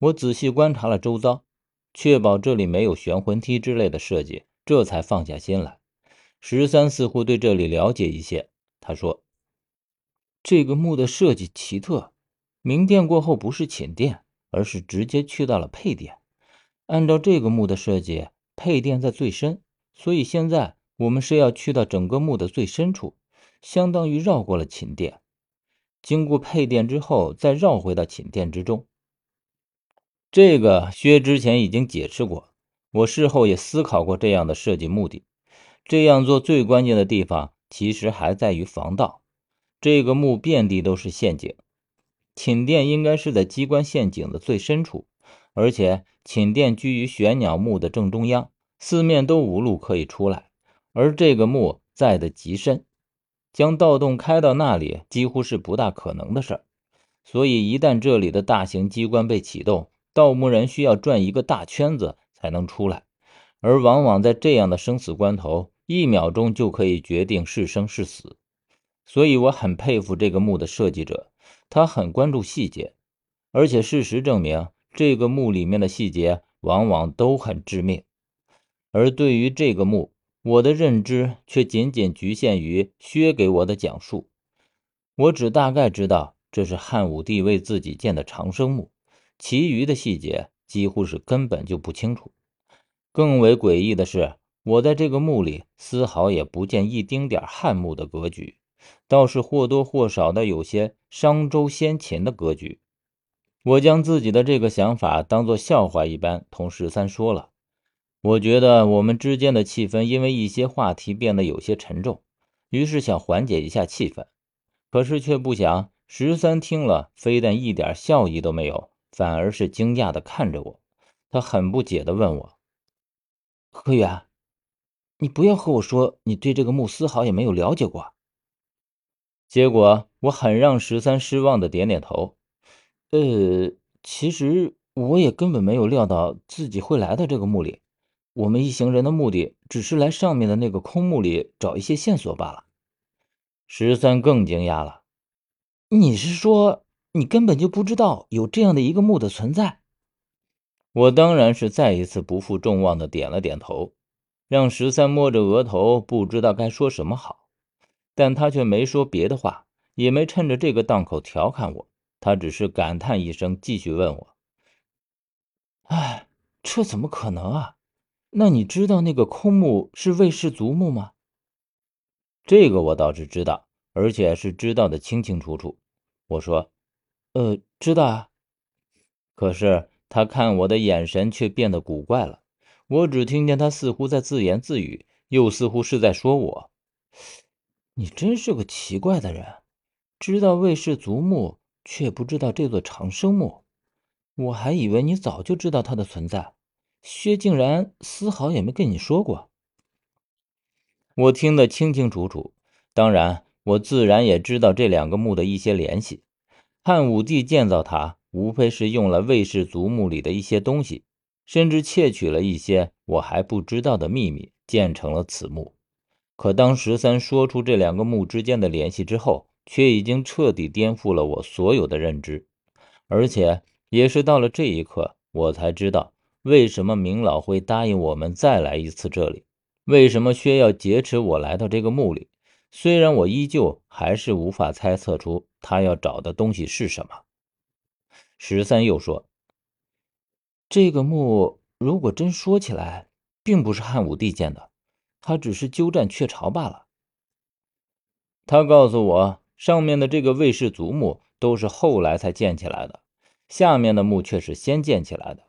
我仔细观察了周遭，确保这里没有悬魂梯之类的设计，这才放下心来。十三似乎对这里了解一些，他说：“这个墓的设计奇特，明殿过后不是寝殿，而是直接去到了配殿。按照这个墓的设计，配殿在最深，所以现在我们是要去到整个墓的最深处，相当于绕过了寝殿，经过配殿之后，再绕回到寝殿之中。”这个薛之前已经解释过，我事后也思考过这样的设计目的。这样做最关键的地方，其实还在于防盗。这个墓遍地都是陷阱，寝殿应该是在机关陷阱的最深处，而且寝殿居于玄鸟墓的正中央，四面都无路可以出来。而这个墓在的极深，将盗洞开到那里几乎是不大可能的事儿。所以，一旦这里的大型机关被启动，盗墓人需要转一个大圈子才能出来，而往往在这样的生死关头。一秒钟就可以决定是生是死，所以我很佩服这个墓的设计者，他很关注细节，而且事实证明，这个墓里面的细节往往都很致命。而对于这个墓，我的认知却仅仅局限于薛给我的讲述，我只大概知道这是汉武帝为自己建的长生墓，其余的细节几乎是根本就不清楚。更为诡异的是。我在这个墓里丝毫也不见一丁点汉墓的格局，倒是或多或少的有些商周先秦的格局。我将自己的这个想法当做笑话一般同十三说了。我觉得我们之间的气氛因为一些话题变得有些沉重，于是想缓解一下气氛，可是却不想十三听了，非但一点笑意都没有，反而是惊讶的看着我。他很不解的问我：“何远。”你不要和我说你对这个墓丝毫也没有了解过。结果我很让十三失望的点点头。呃，其实我也根本没有料到自己会来到这个墓里。我们一行人的目的只是来上面的那个空墓里找一些线索罢了。十三更惊讶了。你是说你根本就不知道有这样的一个墓的存在？我当然是再一次不负众望的点了点头。让十三摸着额头，不知道该说什么好，但他却没说别的话，也没趁着这个档口调侃我，他只是感叹一声，继续问我：“哎，这怎么可能啊？那你知道那个空墓是魏氏族墓吗？”这个我倒是知道，而且是知道的清清楚楚。我说：“呃，知道啊。”可是他看我的眼神却变得古怪了。我只听见他似乎在自言自语，又似乎是在说我。你真是个奇怪的人，知道魏氏族墓，却不知道这座长生墓。我还以为你早就知道它的存在，薛竟然丝毫也没跟你说过。我听得清清楚楚，当然，我自然也知道这两个墓的一些联系。汉武帝建造它，无非是用了魏氏族墓里的一些东西。甚至窃取了一些我还不知道的秘密，建成了此墓。可当十三说出这两个墓之间的联系之后，却已经彻底颠覆了我所有的认知。而且也是到了这一刻，我才知道为什么明老会答应我们再来一次这里，为什么薛要劫持我来到这个墓里。虽然我依旧还是无法猜测出他要找的东西是什么。十三又说。这个墓如果真说起来，并不是汉武帝建的，他只是鸠占鹊巢罢了。他告诉我，上面的这个魏氏族墓都是后来才建起来的，下面的墓却是先建起来的。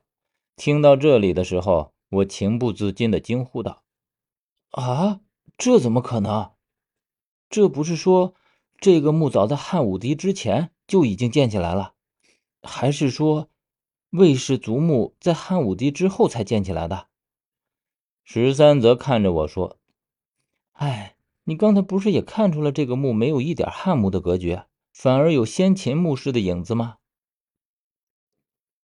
听到这里的时候，我情不自禁的惊呼道：“啊，这怎么可能？这不是说这个墓早在汉武帝之前就已经建起来了，还是说？”魏氏族墓在汉武帝之后才建起来的。十三则看着我说：“哎，你刚才不是也看出了这个墓没有一点汉墓的格局，反而有先秦墓室的影子吗？